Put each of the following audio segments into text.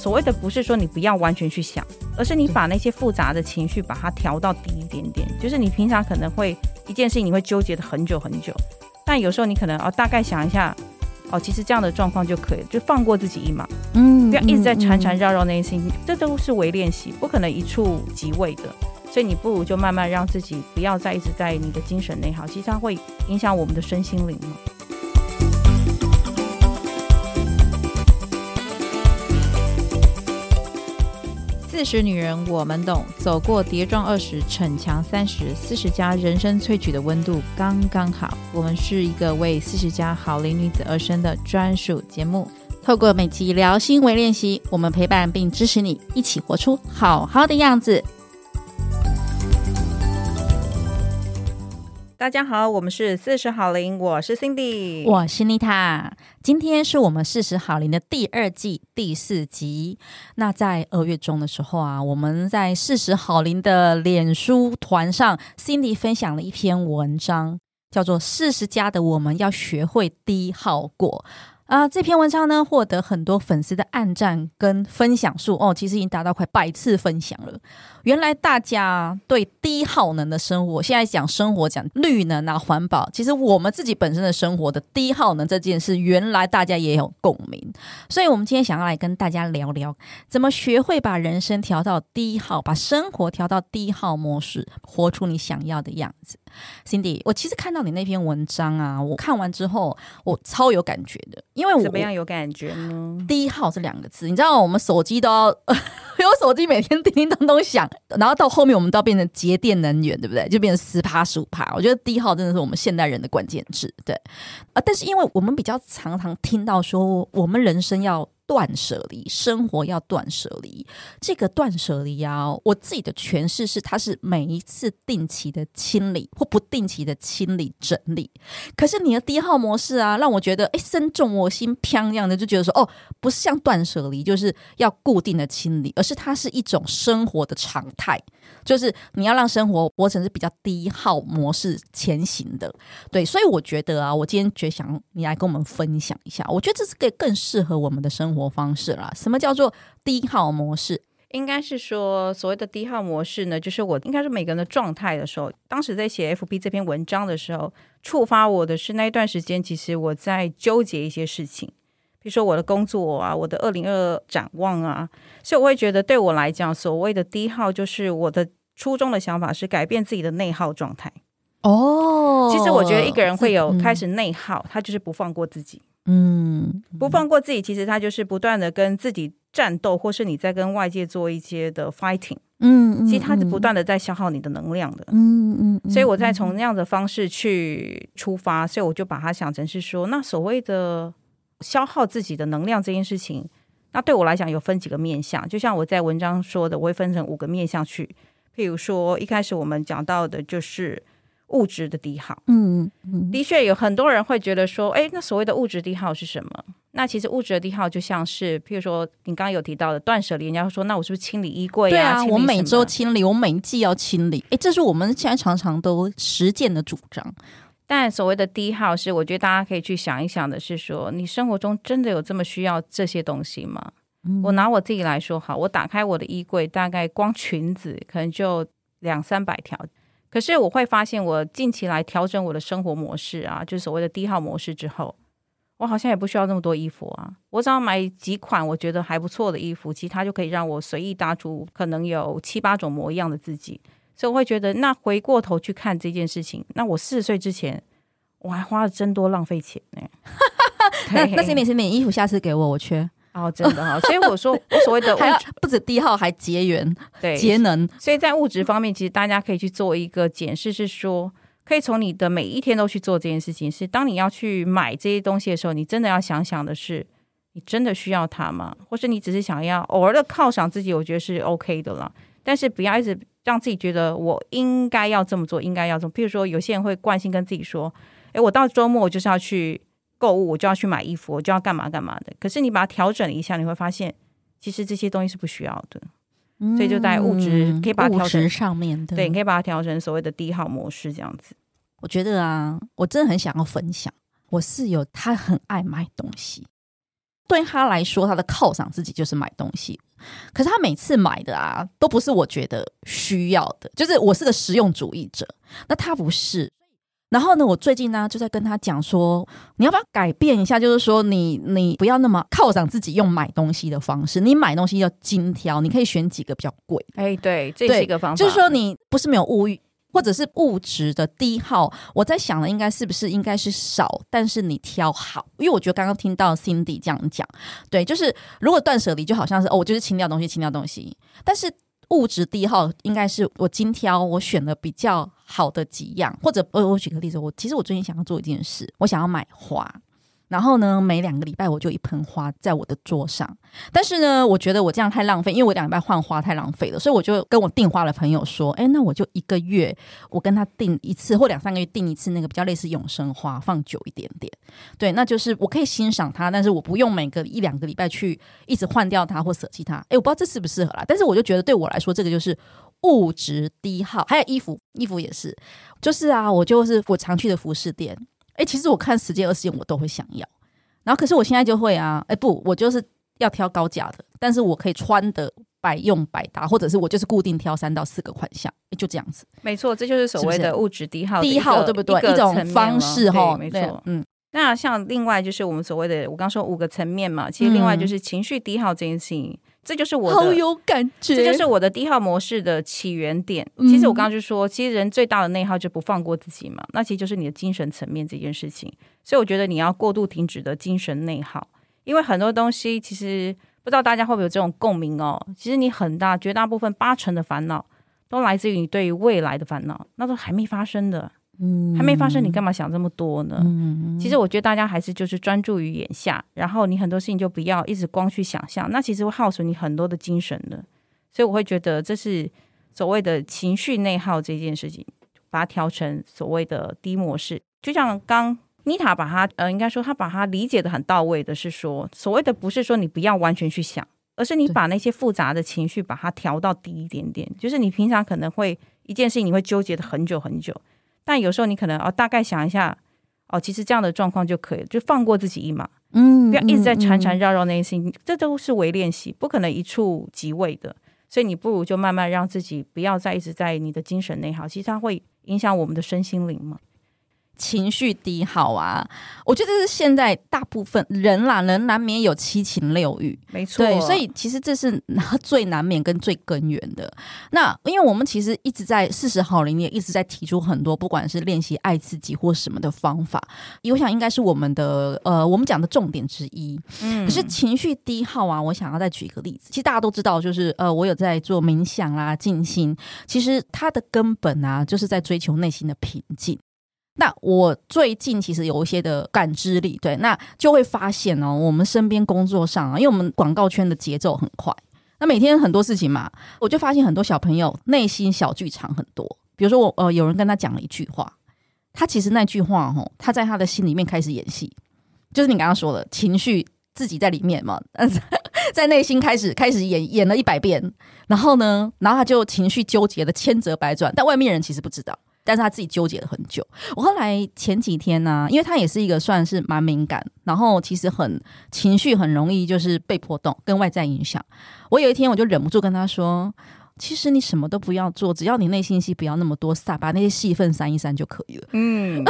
所谓的不是说你不要完全去想，而是你把那些复杂的情绪把它调到低一点点。就是你平常可能会一件事情你会纠结的很久很久，但有时候你可能哦大概想一下，哦其实这样的状况就可以，就放过自己一马。嗯，不要一直在缠缠绕绕那些事情，这都是微练习，不可能一触即位的。所以你不如就慢慢让自己不要再一直在你的精神内耗，其实它会影响我们的身心灵嘛。四十女人我们懂，走过跌撞二十，逞强三十，四十加人生萃取的温度刚刚好。我们是一个为四十加好龄女子而生的专属节目，透过每集聊心为练习，我们陪伴并支持你，一起活出好好的样子。大家好，我们是四十好龄，我是 Cindy，我是妮塔。今天是我们四十好龄的第二季第四集。那在二月中的时候啊，我们在四十好龄的脸书团上，Cindy 分享了一篇文章，叫做《四十加的我们要学会低耗过》。啊，这篇文章呢，获得很多粉丝的暗赞跟分享数哦，其实已经达到快百次分享了。原来大家对低耗能的生活，现在讲生活讲绿能啊、环保，其实我们自己本身的生活的低耗能这件事，原来大家也有共鸣。所以，我们今天想要来跟大家聊聊，怎么学会把人生调到低耗，把生活调到低耗模式，活出你想要的样子。Cindy，我其实看到你那篇文章啊，我看完之后，我超有感觉的。因为我怎么样有感觉呢？低耗这两个字，你知道，我们手机都要 有手机，每天叮叮当当响，然后到后面我们都要变成节电能源，对不对？就变成十趴十五趴。我觉得第一号真的是我们现代人的关键字，对啊。但是因为我们比较常常听到说，我们人生要。断舍离，生活要断舍离。这个断舍离啊，我自己的诠释是，它是每一次定期的清理或不定期的清理整理。可是你的低耗模式啊，让我觉得哎，深重我心，飘样的就觉得说，哦，不是像断舍离，就是要固定的清理，而是它是一种生活的常态。就是你要让生活活成是比较低耗模式前行的，对，所以我觉得啊，我今天觉想你来跟我们分享一下，我觉得这是个更适合我们的生活方式啦。什么叫做低耗模式？应该是说所谓的低耗模式呢，就是我应该是每个人的状态的时候，当时在写 FB 这篇文章的时候，触发我的是那一段时间，其实我在纠结一些事情，比如说我的工作啊，我的二零二二展望啊，所以我会觉得对我来讲，所谓的低耗就是我的。初衷的想法是改变自己的内耗状态。哦，其实我觉得一个人会有开始内耗，他就是不放过自己。嗯，不放过自己，其实他就是不断的跟自己战斗，或是你在跟外界做一些的 fighting。嗯，其实他是不断的在消耗你的能量的。嗯嗯，所以我在从那样的方式去出发，所以我就把它想成是说，那所谓的消耗自己的能量这件事情，那对我来讲有分几个面向，就像我在文章说的，我会分成五个面向去。譬如说，一开始我们讲到的就是物质的低耗。嗯嗯，的确有很多人会觉得说，哎，那所谓的物质低耗是什么？那其实物质的低耗就像是，譬如说你刚刚有提到的断舍离，人家会说，那我是不是清理衣柜啊？对啊，我每周清理，我每一季要清理。哎，这是我们现在常常都实践的主张。但所谓的低耗是，我觉得大家可以去想一想的是说，你生活中真的有这么需要这些东西吗？我拿我自己来说好，我打开我的衣柜，大概光裙子可能就两三百条。可是我会发现，我近期来调整我的生活模式啊，就是所谓的低耗模式之后，我好像也不需要那么多衣服啊。我只要买几款我觉得还不错的衣服，其他就可以让我随意搭出可能有七八种模样的自己。所以我会觉得，那回过头去看这件事情，那我四十岁之前我还花了真多浪费钱呢。那那些免是免衣服，下次给我，我缺。哦，真的哈，所以我说我所谓的不止低耗，还节源，对，节能。所以在物质方面，其实大家可以去做一个检视，是说可以从你的每一天都去做这件事情。是当你要去买这些东西的时候，你真的要想想的是，你真的需要它吗？或是你只是想要偶尔的犒赏自己？我觉得是 OK 的了。但是不要一直让自己觉得我应该要这么做，应该要这么。譬如说，有些人会惯性跟自己说：“诶，我到周末我就是要去。”购物我就要去买衣服，我就要干嘛干嘛的。可是你把它调整一下，你会发现，其实这些东西是不需要的。嗯、所以就在物质可以把它调整上面的，对，你可以把它调成所谓的低耗模式这样子。我觉得啊，我真的很想要分享。我室友他很爱买东西，对他来说，他的犒赏自己就是买东西。可是他每次买的啊，都不是我觉得需要的，就是我是个实用主义者，那他不是。然后呢，我最近呢就在跟他讲说，你要不要改变一下？就是说你，你你不要那么犒赏自己用买东西的方式，你买东西要精挑，你可以选几个比较贵。哎，对，这是一个方法。就是说，你不是没有物欲，或者是物质的低耗。我在想的应该是不是应该是少，但是你挑好。因为我觉得刚刚听到 Cindy 这样讲，对，就是如果断舍离，就好像是哦，我就是清掉东西，清掉东西，但是。物质低耗应该是我精挑，我选了比较好的几样，或者我我举个例子，我其实我最近想要做一件事，我想要买花。然后呢，每两个礼拜我就一盆花在我的桌上。但是呢，我觉得我这样太浪费，因为我两个礼拜换花太浪费了，所以我就跟我订花的朋友说：“哎，那我就一个月我跟他订一次，或两三个月订一次那个比较类似永生花，放久一点点。对，那就是我可以欣赏它，但是我不用每个一两个礼拜去一直换掉它或舍弃它。哎，我不知道这适不适合啦。但是我就觉得对我来说，这个就是物质低耗。还有衣服，衣服也是，就是啊，我就是我常去的服饰店。”哎，其实我看十件二十件我都会想要，然后可是我现在就会啊，哎不，我就是要挑高价的，但是我可以穿的百用百搭，或者是我就是固定挑三到四个款项，就这样子。没错，这就是所谓的物质低耗，低耗对不对？一,一种方式哈，没错，嗯。那像另外就是我们所谓的，我刚说五个层面嘛，其实另外就是情绪低耗这件事情。嗯这就是我的，好有感觉。这就是我的低耗模式的起源点。其实我刚刚就说，其实人最大的内耗就不放过自己嘛。那其实就是你的精神层面这件事情。所以我觉得你要过度停止的精神内耗，因为很多东西其实不知道大家会不会有这种共鸣哦。其实你很大绝大部分八成的烦恼都来自于你对于未来的烦恼，那都还没发生的。嗯，还没发生，你干嘛想这么多呢？嗯，其实我觉得大家还是就是专注于眼下，然后你很多事情就不要一直光去想象，那其实会耗损你很多的精神的。所以我会觉得这是所谓的情绪内耗这件事情，把它调成所谓的低模式。就像刚妮塔把它呃，应该说她把它理解的很到位的是说，所谓的不是说你不要完全去想，而是你把那些复杂的情绪把它调到低一点点。就是你平常可能会一件事情你会纠结的很久很久。但有时候你可能哦，大概想一下，哦，其实这样的状况就可以了，就放过自己一马，嗯，不要一直在缠缠绕绕那些心，嗯、这都是微练习，不可能一触即位的，所以你不如就慢慢让自己不要再一直在你的精神内耗，其实它会影响我们的身心灵嘛。情绪低耗啊，我觉得这是现在大部分人啦，人难免有七情六欲，没错。对，所以其实这是最难免跟最根源的。那因为我们其实一直在四十好龄，也一直在提出很多，不管是练习爱自己或什么的方法，我想应该是我们的呃，我们讲的重点之一。嗯，可是情绪低耗啊，我想要再举一个例子。其实大家都知道，就是呃，我有在做冥想啦、静心，其实它的根本啊，就是在追求内心的平静。那我最近其实有一些的感知力，对，那就会发现哦，我们身边工作上啊，因为我们广告圈的节奏很快，那每天很多事情嘛，我就发现很多小朋友内心小剧场很多。比如说我呃，有人跟他讲了一句话，他其实那句话哦，他在他的心里面开始演戏，就是你刚刚说的情绪自己在里面嘛，在内心开始开始演演了一百遍，然后呢，然后他就情绪纠结的千折百转，但外面人其实不知道。但是他自己纠结了很久。我后来前几天呢、啊，因为他也是一个算是蛮敏感，然后其实很情绪很容易就是被波动，跟外在影响。我有一天我就忍不住跟他说：“其实你什么都不要做，只要你内心戏不要那么多，撒把那些戏份删一删就可以了。”嗯，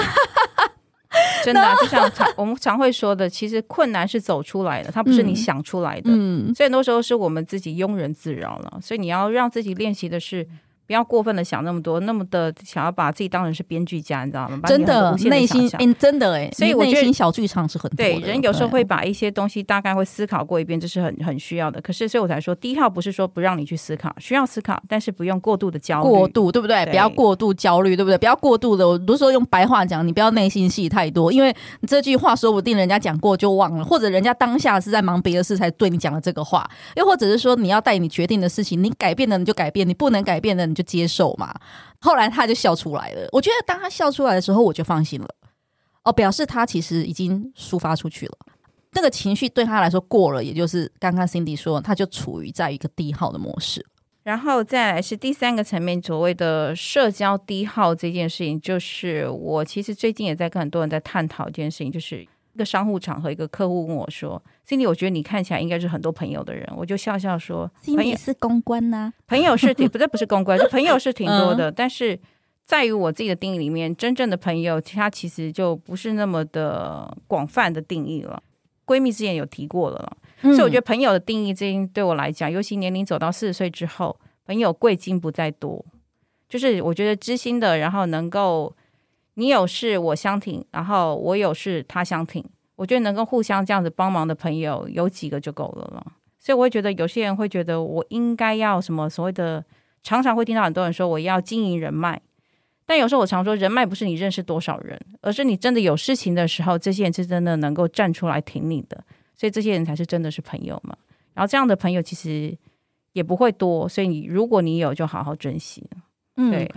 真的、啊，就像常我们常会说的，其实困难是走出来的，它不是你想出来的。嗯，所以很多时候是我们自己庸人自扰了。所以你要让自己练习的是。不要过分的想那么多，那么的想要把自己当成是编剧家，你知道吗？真的内心，嗯，真的哎，所以我觉得小剧场是很多对人有时候会把一些东西大概会思考过一遍，这是很很需要的。可是，所以我才说，第一号不是说不让你去思考，需要思考，但是不用过度的焦虑，过度对不对？对不要过度焦虑，对不对？不要过度的，我不是说用白话讲，你不要内心戏太多，因为这句话说不定人家讲过就忘了，或者人家当下是在忙别的事才对你讲了这个话，又或者是说你要带你决定的事情，你改变的你就改变，你不能改变的你就接受嘛。后来他就笑出来了。我觉得当他笑出来的时候，我就放心了。哦，表示他其实已经抒发出去了，那个情绪对他来说过了，也就是刚刚 Cindy 说，他就处于在一个低耗的模式。然后再来是第三个层面，所谓的社交低耗这件事情，就是我其实最近也在跟很多人在探讨一件事情，就是个商务场合，一个客户问我说：“Cindy，我觉得你看起来应该是很多朋友的人。”我就笑笑说：“Cindy 是公关呐、啊，朋友是挺 不对，不是公关，是朋友是挺多的。嗯、但是在于我自己的定义里面，真正的朋友，他其实就不是那么的广泛的定义了。闺蜜之前有提过了了，嗯、所以我觉得朋友的定义，这对我来讲，尤其年龄走到四十岁之后，朋友贵精不在多，就是我觉得知心的，然后能够。”你有事我相挺，然后我有事他相挺，我觉得能够互相这样子帮忙的朋友有几个就够了了。所以我会觉得有些人会觉得我应该要什么所谓的，常常会听到很多人说我要经营人脉，但有时候我常说人脉不是你认识多少人，而是你真的有事情的时候，这些人是真的能够站出来挺你的，所以这些人才是真的是朋友嘛。然后这样的朋友其实也不会多，所以你如果你有，就好好珍惜。嗯，对。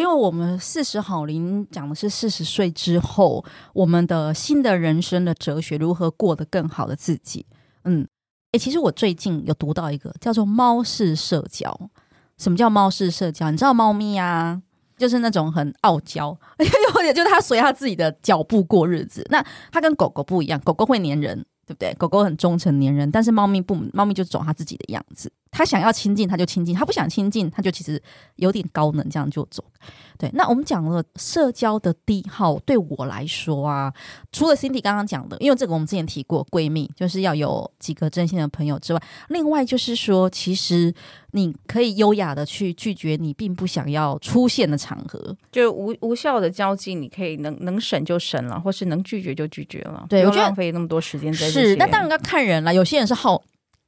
因为我们四十好龄讲的是四十岁之后我们的新的人生的哲学，如何过得更好的自己。嗯，诶，其实我最近有读到一个叫做“猫式社交”。什么叫猫式社交？你知道猫咪啊，就是那种很傲娇，有点就它随它自己的脚步过日子。那它跟狗狗不一样，狗狗会粘人。对不对？狗狗很忠诚粘人，但是猫咪不，猫咪就走它自己的样子。它想要亲近，他就亲近；他不想亲近，他就其实有点高冷，这样就走。对，那我们讲了社交的第一号，对我来说啊，除了 Cindy 刚刚讲的，因为这个我们之前提过，闺蜜就是要有几个真心的朋友之外，另外就是说，其实你可以优雅的去拒绝你并不想要出现的场合，就无无效的交际，你可以能能省就省了，或是能拒绝就拒绝了，对，我觉得浪费那么多时间在这。是，那当然要看人了，有些人是好。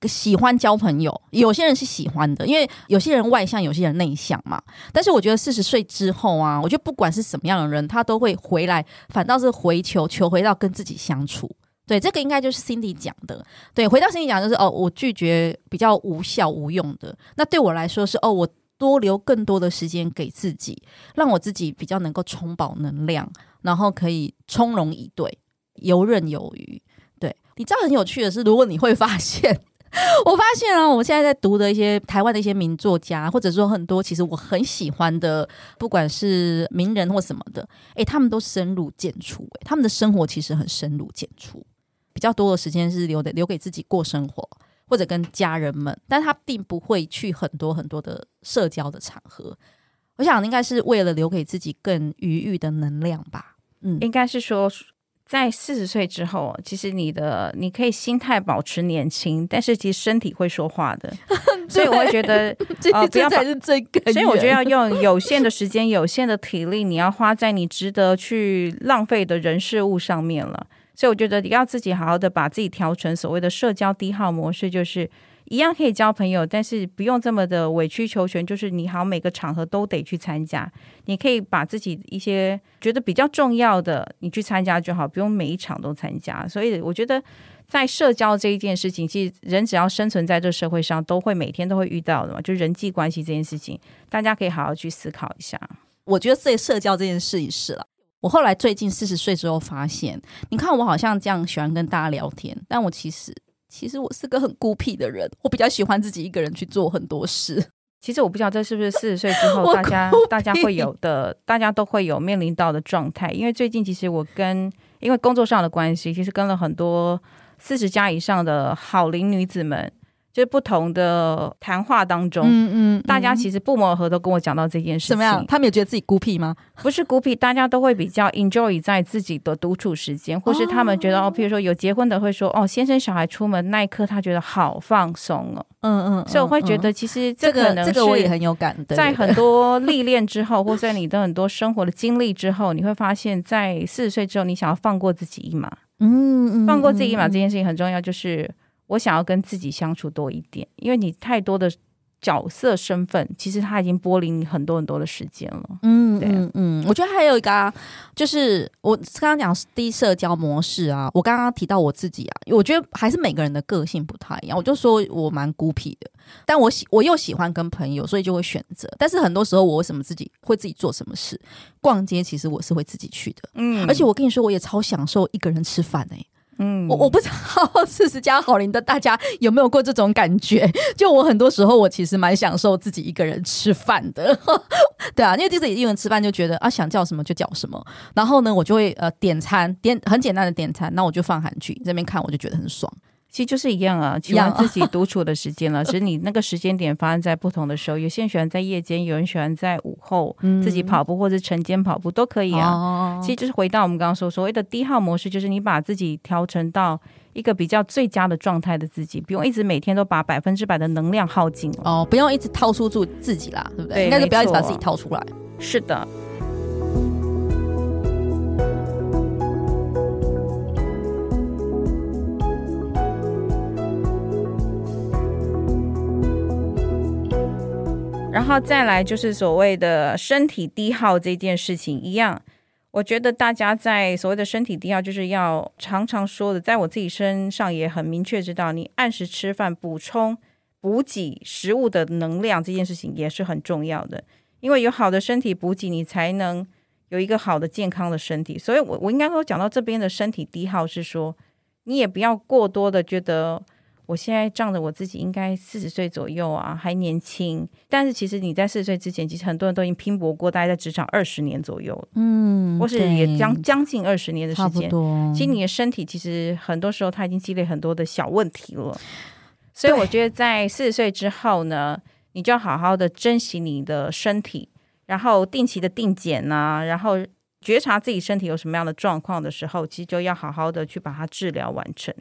喜欢交朋友，有些人是喜欢的，因为有些人外向，有些人内向嘛。但是我觉得四十岁之后啊，我觉得不管是什么样的人，他都会回来，反倒是回求求回到跟自己相处。对，这个应该就是 Cindy 讲的。对，回到 Cindy 讲就是哦，我拒绝比较无效无用的。那对我来说是哦，我多留更多的时间给自己，让我自己比较能够充饱能量，然后可以从容以对，游刃有余。对，你知道很有趣的是，如果你会发现。我发现啊，我现在在读的一些台湾的一些名作家，或者说很多其实我很喜欢的，不管是名人或什么的，诶，他们都深入浅出，诶，他们的生活其实很深入浅出，比较多的时间是留的留给自己过生活，或者跟家人们，但他并不会去很多很多的社交的场合。我想应该是为了留给自己更愉悦的能量吧。嗯，应该是说。在四十岁之后，其实你的你可以心态保持年轻，但是其实身体会说话的，所以我会觉得呃不要才是最根。所以我觉得要用有限的时间、有限的体力，你要花在你值得去浪费的人事物上面了。所以我觉得你要自己好好的把自己调成所谓的社交低耗模式，就是。一样可以交朋友，但是不用这么的委曲求全。就是你好，每个场合都得去参加。你可以把自己一些觉得比较重要的，你去参加就好，不用每一场都参加。所以我觉得，在社交这一件事情，其实人只要生存在这社会上，都会每天都会遇到的嘛。就人际关系这件事情，大家可以好好去思考一下。我觉得这社交这件事也是了。我后来最近四十岁之后发现，你看我好像这样喜欢跟大家聊天，但我其实。其实我是个很孤僻的人，我比较喜欢自己一个人去做很多事。其实我不知道这是不是四十岁之 后大家大家会有的，大家都会有面临到的状态。因为最近其实我跟因为工作上的关系，其实跟了很多四十加以上的好龄女子们。就是不同的谈话当中，嗯嗯，嗯大家其实不谋而合都跟我讲到这件事情。怎么样？他们也觉得自己孤僻吗？不是孤僻，大家都会比较 enjoy 在自己的独处时间，或是他们觉得哦，譬如说有结婚的会说哦，先生小孩出门那一刻，他觉得好放松哦。嗯嗯，所以我会觉得其实这个这个我也很有感的，在很多历练之后，或在你的很多生活的经历之后，你会发现在四十岁之后，你想要放过自己一马。嗯嗯，放过自己一马这件事情很重要，就是。我想要跟自己相处多一点，因为你太多的角色身份，其实他已经剥离你很多很多的时间了。嗯，对，嗯嗯，我觉得还有一个啊，就是我刚刚讲低社交模式啊，我刚刚提到我自己啊，我觉得还是每个人的个性不太一样。我就说我蛮孤僻的，但我喜我又喜欢跟朋友，所以就会选择。但是很多时候我为什么自己会自己做什么事？逛街其实我是会自己去的。嗯，而且我跟你说，我也超享受一个人吃饭哎、欸。嗯，我 我不知道四十加好龄的大家有没有过这种感觉？就我很多时候，我其实蛮享受自己一个人吃饭的，对啊，因为自己一个人吃饭就觉得啊，想叫什么就叫什么。然后呢，我就会呃点餐，点很简单的点餐，那我就放韩剧这边看，我就觉得很爽。其实就是一样啊，喜欢自己独处的时间了。只是你那个时间点发生在不同的时候，有些人喜欢在夜间，有人喜欢在午后自己跑步，或者晨间跑步都可以啊。其实就是回到我们刚刚说所谓的低耗模式，就是你把自己调成到一个比较最佳的状态的自己，不用一直每天都把百分之百的能量耗尽哦，不用一直掏出住自己啦，对不对？应该是不要一直把自己掏出来。是的。然后再来就是所谓的身体低耗这件事情一样，我觉得大家在所谓的身体低耗，就是要常常说的，在我自己身上也很明确知道，你按时吃饭，补充补给食物的能量这件事情也是很重要的，因为有好的身体补给，你才能有一个好的健康的身体。所以我我应该说讲到这边的身体低耗是说，你也不要过多的觉得。我现在仗着我自己应该四十岁左右啊，还年轻。但是其实你在四十岁之前，其实很多人都已经拼搏过，大概在职场二十年左右，嗯，或是也将将近二十年的时间。其实你的身体其实很多时候它已经积累很多的小问题了。所以我觉得在四十岁之后呢，你就要好好的珍惜你的身体，然后定期的定检啊，然后觉察自己身体有什么样的状况的时候，其实就要好好的去把它治疗完成。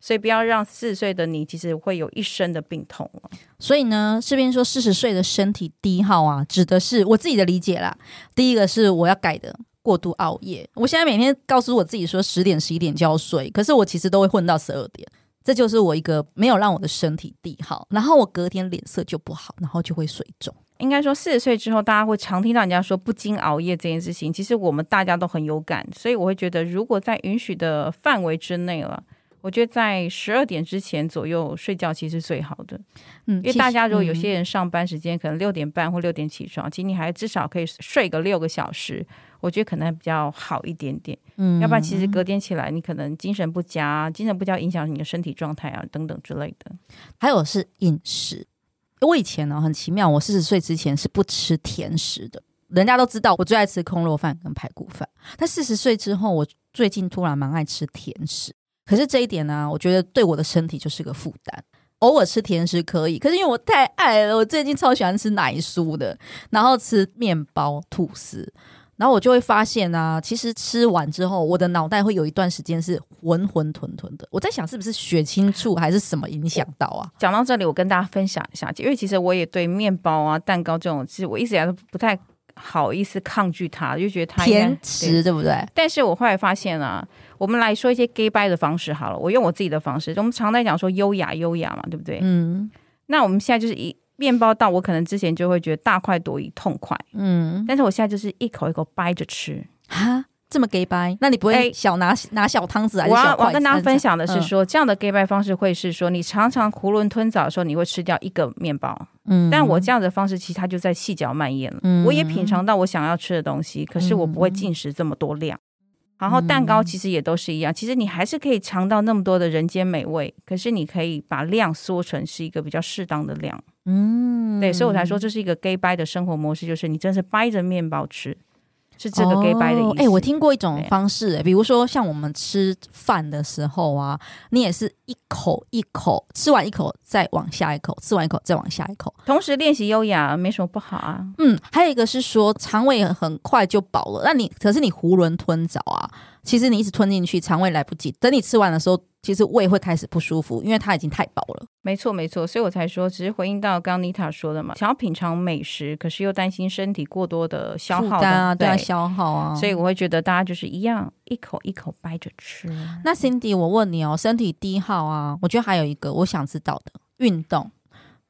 所以不要让四十岁的你其实会有一身的病痛。所以呢，这边说四十岁的身体低耗啊，指的是我自己的理解啦。第一个是我要改的过度熬夜。我现在每天告诉我自己说十点十一点就要睡，可是我其实都会混到十二点。这就是我一个没有让我的身体低耗，然后我隔天脸色就不好，然后就会水肿。应该说四十岁之后，大家会常听到人家说不经熬夜这件事情，其实我们大家都很有感。所以我会觉得，如果在允许的范围之内了。我觉得在十二点之前左右睡觉其实是最好的，嗯，因为大家如果有些人上班时间可能六点半或六点起床，其实你还至少可以睡个六个小时，我觉得可能比较好一点点，嗯，要不然其实隔天起来你可能精神不佳，精神不佳影响你的身体状态啊等等之类的。还有是饮食，我以前呢很奇妙，我四十岁之前是不吃甜食的，人家都知道我最爱吃空肉饭跟排骨饭，但四十岁之后，我最近突然蛮爱吃甜食。可是这一点呢、啊，我觉得对我的身体就是个负担。偶尔吃甜食可以，可是因为我太爱了，我最近超喜欢吃奶酥的，然后吃面包、吐司，然后我就会发现啊，其实吃完之后，我的脑袋会有一段时间是浑浑沌沌的。我在想，是不是血清素还是什么影响到啊？讲到这里，我跟大家分享一下，因为其实我也对面包啊、蛋糕这种，其实我一直以来都不太好意思抗拒它，就觉得它甜食对，对不对？但是我后来发现啊。我们来说一些 gay bye 的方式好了，我用我自己的方式。我们常在讲说优雅优雅嘛，对不对？嗯。那我们现在就是一面包到，我可能之前就会觉得大快朵颐痛快，嗯。但是我现在就是一口一口掰着吃，哈，这么 gay bye？那你不会小拿、欸、拿小汤匙还是小？我要，我要跟大家分享的是说，嗯、这样的 gay bye 方式会是说，你常常囫囵吞枣的时候，你会吃掉一个面包，嗯。但我这样的方式，其实它就在细嚼慢咽了。嗯。我也品尝到我想要吃的东西，可是我不会进食这么多量。然后蛋糕其实也都是一样，嗯、其实你还是可以尝到那么多的人间美味，可是你可以把量缩成是一个比较适当的量。嗯，对，所以我才说这是一个 gay bye 的生活模式，就是你真是掰着面包吃。是这个 gay bye 的意思。哎、哦欸，我听过一种方式、欸，比如说像我们吃饭的时候啊，你也是一口一口吃完一口，再往下一口，吃完一口再往下一口，同时练习优雅，没什么不好啊。嗯，还有一个是说肠胃很快就饱了，那你可是你囫囵吞枣啊，其实你一直吞进去，肠胃来不及，等你吃完的时候。其实胃会开始不舒服，因为它已经太饱了。没错，没错，所以我才说，只是回应到刚刚妮塔说的嘛，想要品尝美食，可是又担心身体过多的消耗的啊，对，对，消耗啊。所以我会觉得大家就是一样，一口一口掰着吃。那 Cindy，我问你哦，身体低耗啊，我觉得还有一个我想知道的运动。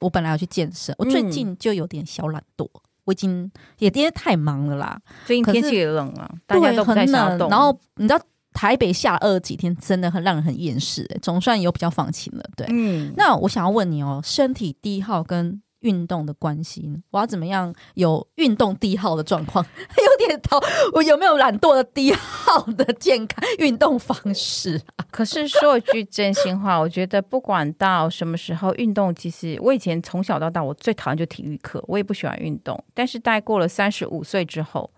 我本来要去健身，我最近就有点小懒惰，嗯、我已经也因为太忙了啦。最近天气也冷啊，大家都不太想动。然后你知道。台北下二几天真的很让人很厌世，总算有比较放晴了。对，嗯，那我想要问你哦，身体低耗跟运动的关系呢？我要怎么样有运动低耗的状况？有点头，我有没有懒惰的低耗的健康运动方式？可是说一句真心话，我觉得不管到什么时候运动，其实我以前从小到大我最讨厌就体育课，我也不喜欢运动。但是大概过了三十五岁之后，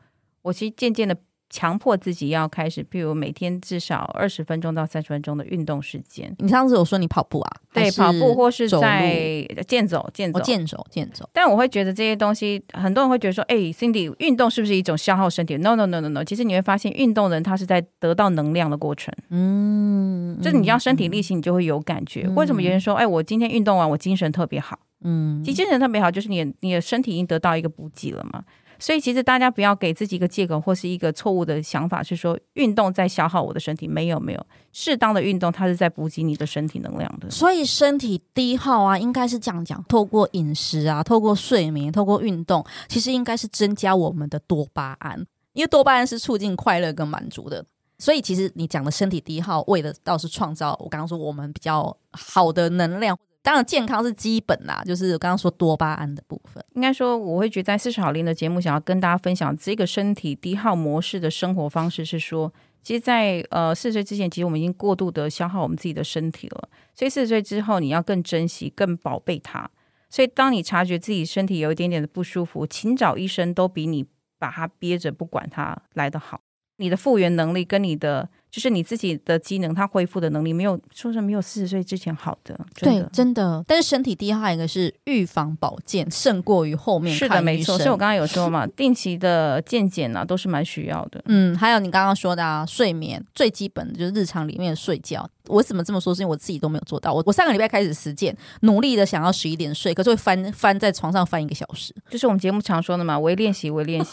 我其实渐渐的。强迫自己要开始，比如每天至少二十分钟到三十分钟的运动时间。你上次有说你跑步啊？对，跑步或是在健走、健走、健走、健走。但我会觉得这些东西，很多人会觉得说：“哎，Cindy，运动是不是一种消耗身体？”No，No，No，No，No。其实你会发现，运动人他是在得到能量的过程。嗯，就是你要身体力行，你就会有感觉。嗯、为什么有人说：“哎，我今天运动完，我精神特别好。”嗯，其实精神特别好，就是你你的身体已经得到一个补给了嘛。所以，其实大家不要给自己一个借口或是一个错误的想法，是说运动在消耗我的身体。没有，没有，适当的运动它是在补给你的身体能量的。所以，身体低耗啊，应该是这样讲：透过饮食啊，透过睡眠，透过运动，其实应该是增加我们的多巴胺，因为多巴胺是促进快乐跟满足的。所以，其实你讲的身体低耗，为的倒是创造我刚刚说我们比较好的能量。当然，健康是基本啦，就是刚刚说多巴胺的部分。应该说，我会觉得在四十好龄的节目，想要跟大家分享这个身体低耗模式的生活方式，是说，其实在，呃四十岁之前，其实我们已经过度的消耗我们自己的身体了。所以四十岁之后，你要更珍惜、更宝贝它。所以，当你察觉自己身体有一点点的不舒服，请找医生，都比你把它憋着不管它来得好。你的复原能力跟你的。就是你自己的机能，它恢复的能力没有说是没有四十岁之前好的，的对，真的。但是身体第一，它一个是预防保健胜过于后面是的，没错。所以我刚刚有说嘛，定期的健检啊，都是蛮需要的。嗯，还有你刚刚说的啊，睡眠最基本的就是日常里面睡觉。我怎么这么说？是因为我自己都没有做到。我我上个礼拜开始实践，努力的想要十一点睡，可是会翻翻在床上翻一个小时。就是我们节目常说的嘛，微练习，微练习，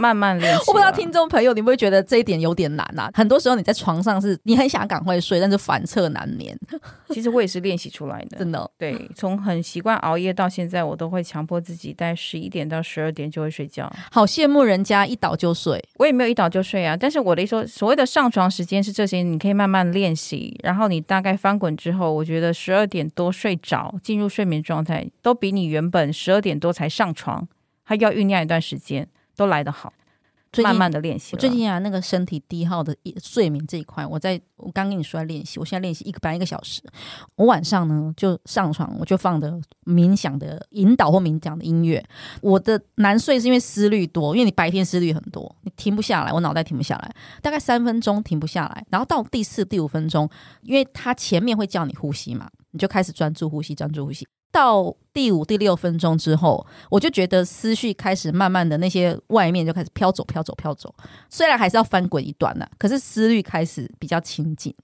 慢慢练习。我不知道听众朋友你会不会觉得这一点有点难啊？很多时候你在床上是你很想赶快睡，但是反侧难眠。其实我也是练习出来的，真的。对，从很习惯熬夜到现在，我都会强迫自己在十一点到十二点就会睡觉。好羡慕人家一倒就睡，我也没有一倒就睡啊。但是我的说，所谓的上床时间是这些，你可以慢慢练习，然后然后你大概翻。滚之后，我觉得十二点多睡着，进入睡眠状态，都比你原本十二点多才上床，还要酝酿一段时间，都来得好。慢慢的练习。我最近啊，那个身体低耗的睡眠这一块，我在我刚跟你说在练习，我现在练习一个半一个小时。我晚上呢就上床，我就放的冥想的引导或冥想的音乐。我的难睡是因为思虑多，因为你白天思虑很多，你停不下来，我脑袋停不下来，大概三分钟停不下来，然后到第四、第五分钟，因为它前面会叫你呼吸嘛，你就开始专注呼吸，专注呼吸。到第五、第六分钟之后，我就觉得思绪开始慢慢的那些外面就开始飘走、飘走、飘走。虽然还是要翻滚一段呢，可是思虑开始比较清静。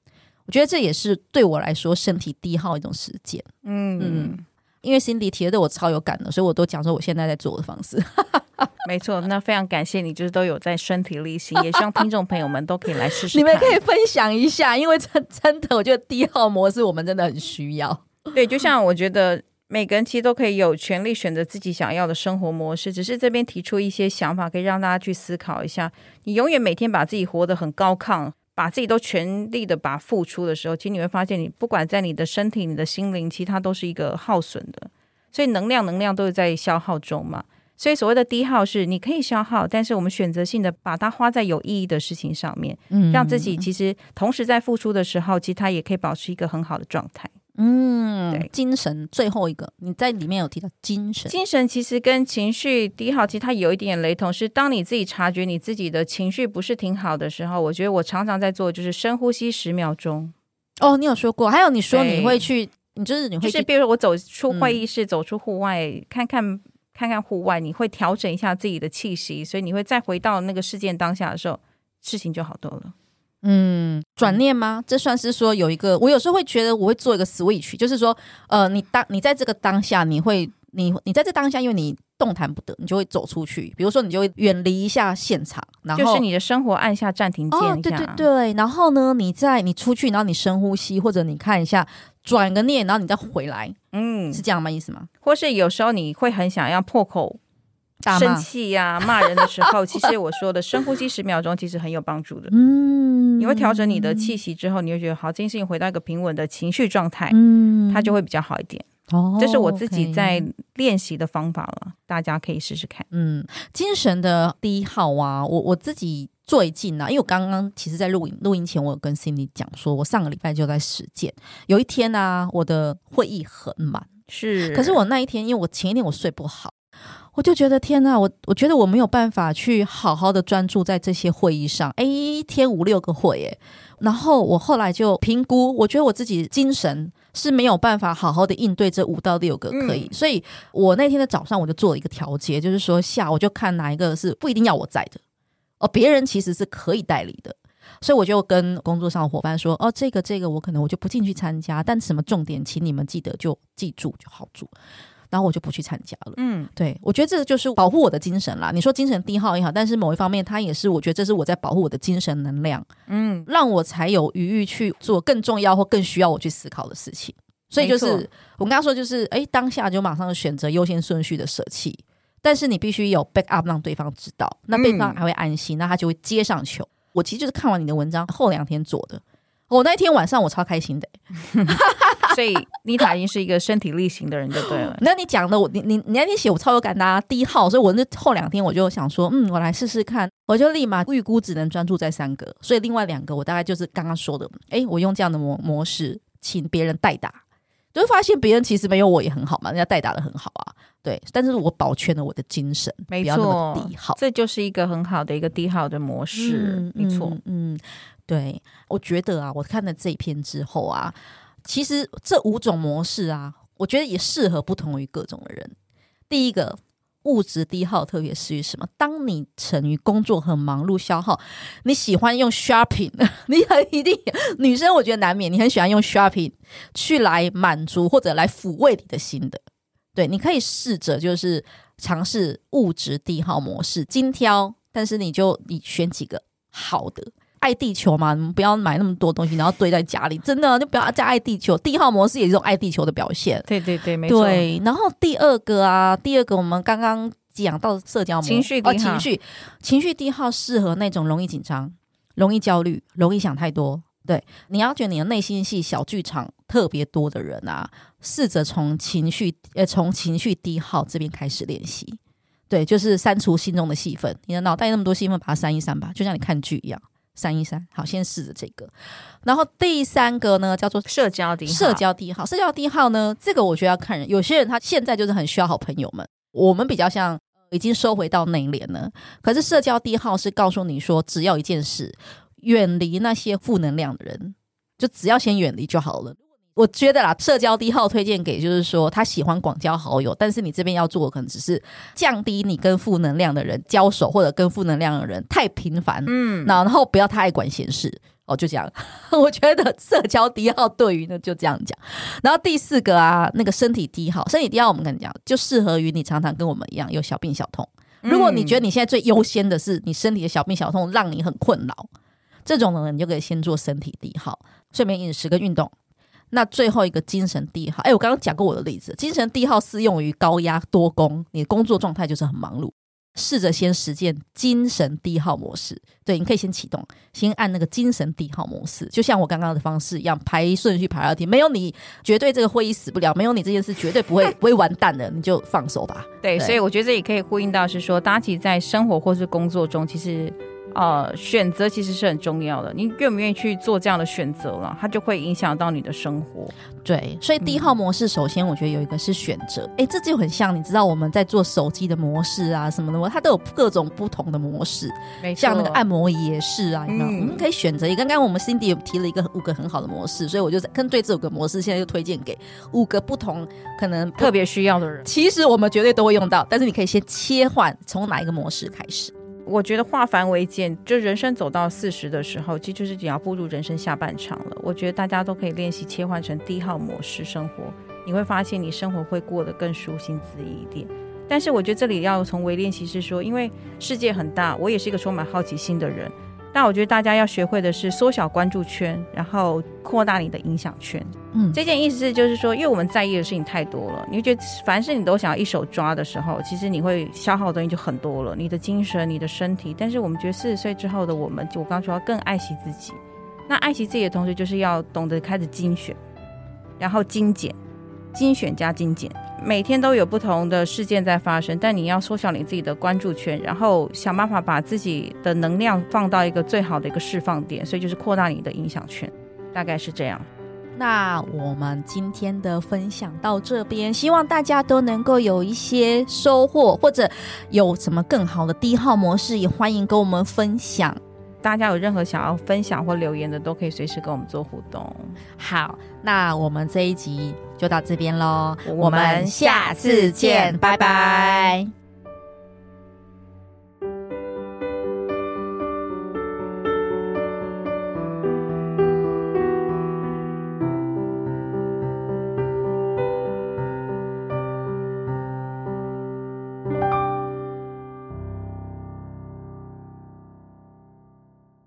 我觉得这也是对我来说身体低耗一种时间。嗯嗯，因为 Cindy 提的对我超有感的，所以我都讲说我现在在做的方式。没错，那非常感谢你，就是都有在身体力行，也希望听众朋友们都可以来试试。你们可以分享一下，因为真真的，我觉得低耗模式我们真的很需要。对，就像我觉得。每个人其实都可以有权利选择自己想要的生活模式，只是这边提出一些想法，可以让大家去思考一下。你永远每天把自己活得很高亢，把自己都全力的把付出的时候，其实你会发现，你不管在你的身体、你的心灵，其实它都是一个耗损的。所以能量，能量都是在消耗中嘛。所以所谓的低耗是你可以消耗，但是我们选择性的把它花在有意义的事情上面，嗯，让自己其实同时在付出的时候，其实它也可以保持一个很好的状态。嗯，对，精神最后一个，你在里面有提到精神，精神其实跟情绪低耗其实它有一点点雷同，是当你自己察觉你自己的情绪不是挺好的时候，我觉得我常常在做就是深呼吸十秒钟。哦，你有说过，还有你说你会去，你就是你会去，就是比如说我走出会议室，嗯、走出户外，看看看看户外，你会调整一下自己的气息，所以你会再回到那个事件当下的时候，事情就好多了。嗯，转念吗？这算是说有一个，我有时候会觉得我会做一个 switch，就是说，呃，你当你在这个当下，你会，你你在这当下，因为你动弹不得，你就会走出去，比如说你就会远离一下现场，然后就是你的生活按下暂停键，哦，对对对，然后呢，你在你出去，然后你深呼吸，或者你看一下，转个念，然后你再回来，嗯，是这样吗？意思吗？或是有时候你会很想要破口。生气呀、啊，骂人的时候，其实我说的深呼吸十秒钟，其实很有帮助的。嗯，你会调整你的气息之后，你会觉得好，这件事情回到一个平稳的情绪状态，嗯，它就会比较好一点。哦，这是我自己在练习的方法了，大家可以试试看。嗯，精神的第一号啊，我我自己最近呢、啊，因为我刚刚其实，在录音录音前，我有跟 Cindy 讲说，我上个礼拜就在实践。有一天呢、啊，我的会议很满，是，可是我那一天，因为我前一天我睡不好，我就觉得天呐，我我觉得我没有办法去好好的专注在这些会议上，哎，一天五六个会，哎，然后我后来就评估，我觉得我自己精神。是没有办法好好的应对这五到六个可以，嗯、所以我那天的早上我就做了一个调节，就是说下午就看哪一个是不一定要我在的，哦，别人其实是可以代理的，所以我就跟工作上的伙伴说，哦，这个这个我可能我就不进去参加，但什么重点，请你们记得就记住就好住。然后我就不去参加了。嗯，对，我觉得这个就是保护我的精神啦。你说精神低耗也好，但是某一方面，它也是我觉得这是我在保护我的精神能量。嗯，让我才有余裕去做更重要或更需要我去思考的事情。所以就是我刚刚说，就是哎，当下就马上选择优先顺序的舍弃。但是你必须有 back up，让对方知道，那对方还会安心，那他就会接上球。我其实就是看完你的文章后两天做的。我那天晚上我超开心的，所以妮塔已经是一个身体力行的人就对了。那你讲的我，你你你那天写我超有感的啊，第一号，所以我那后两天我就想说，嗯，我来试试看，我就立马预估只能专注在三个，所以另外两个我大概就是刚刚说的，哎，我用这样的模模式请别人代打，就会发现别人其实没有我也很好嘛，人家代打的很好啊，对，但是我保全了我的精神，没错，低耗，这就是一个很好的一个低耗的模式，嗯、没错，嗯。嗯。对，我觉得啊，我看了这一篇之后啊，其实这五种模式啊，我觉得也适合不同于各种的人。第一个物质低耗，特别是于什么？当你成于工作很忙碌、消耗，你喜欢用 shopping，你很一定女生，我觉得难免你很喜欢用 shopping 去来满足或者来抚慰你的心的。对，你可以试着就是尝试物质低耗模式，精挑，但是你就你选几个好的。爱地球嘛，你们不要买那么多东西，然后堆在家里，真的就不要再爱地球。低号模式也是一种爱地球的表现。对对对，没错。对，然后第二个啊，第二个我们刚刚讲到社交模式，情绪低耗，哦，情绪情绪低耗适合那种容易紧张、容易焦虑、容易想太多。对，你要觉得你的内心戏小剧场特别多的人啊，试着从情绪呃从情绪低耗这边开始练习。对，就是删除心中的戏份，你的脑袋那么多戏份，把它删一删吧，就像你看剧一样。三一三，好，先试着这个。然后第三个呢，叫做社交低耗。社交低号，社交低号呢，这个我觉得要看人。有些人他现在就是很需要好朋友们，我们比较像已经收回到内敛了。可是社交低号是告诉你说，只要一件事，远离那些负能量的人，就只要先远离就好了。我觉得啦，社交低号推荐给就是说他喜欢广交好友，但是你这边要做的可能只是降低你跟负能量的人交手，或者跟负能量的人太频繁，嗯，然后不要太爱管闲事哦，就这样。我觉得社交低号对于呢就这样讲。然后第四个啊，那个身体低号，身体低号我们跟你讲，就适合于你常常跟我们一样有小病小痛。如果你觉得你现在最优先的是你身体的小病小痛让你很困扰，这种呢你就可以先做身体低号，睡眠、饮食跟运动。那最后一个精神低耗，哎，我刚刚讲过我的例子，精神低耗适用于高压多工，你的工作状态就是很忙碌，试着先实践精神低耗模式。对，你可以先启动，先按那个精神低耗模式，就像我刚刚的方式一样，排顺序排到题，没有你绝对这个会议死不了，没有你这件事绝对不会 不会完蛋的，你就放手吧。对，对，所以我觉得这也可以呼应到是说，大家其实在生活或是工作中，其实。呃，选择其实是很重要的。你愿不愿意去做这样的选择了，它就会影响到你的生活。对，所以第一号模式，首先我觉得有一个是选择。哎、嗯，这就很像你知道我们在做手机的模式啊什么的，它都有各种不同的模式。没错，像那个按摩仪也是啊，你知道，嗯、我们可以选择。刚刚我们 Cindy 有提了一个五个很好的模式，所以我就跟对这五个模式，现在就推荐给五个不同可能特别需要的人。其实我们绝对都会用到，但是你可以先切换从哪一个模式开始。我觉得化繁为简，就人生走到四十的时候，其实就是你要步入人生下半场了。我觉得大家都可以练习切换成低耗模式生活，你会发现你生活会过得更舒心自意一点。但是我觉得这里要从微练习是说，因为世界很大，我也是一个充满好奇心的人。但我觉得大家要学会的是缩小关注圈，然后扩大你的影响圈。嗯，这件意思是就是说，因为我们在意的事情太多了，你觉得凡是你都想要一手抓的时候，其实你会消耗的东西就很多了，你的精神、你的身体。但是我们觉得四十岁之后的我们，就我刚刚说要更爱惜自己。那爱惜自己的同时，就是要懂得开始精选，然后精简，精选加精简。每天都有不同的事件在发生，但你要缩小你自己的关注圈，然后想办法把自己的能量放到一个最好的一个释放点，所以就是扩大你的影响圈，大概是这样。那我们今天的分享到这边，希望大家都能够有一些收获，或者有什么更好的低耗模式，也欢迎跟我们分享。大家有任何想要分享或留言的，都可以随时跟我们做互动。好，那我们这一集就到这边喽，我们下次见，拜拜。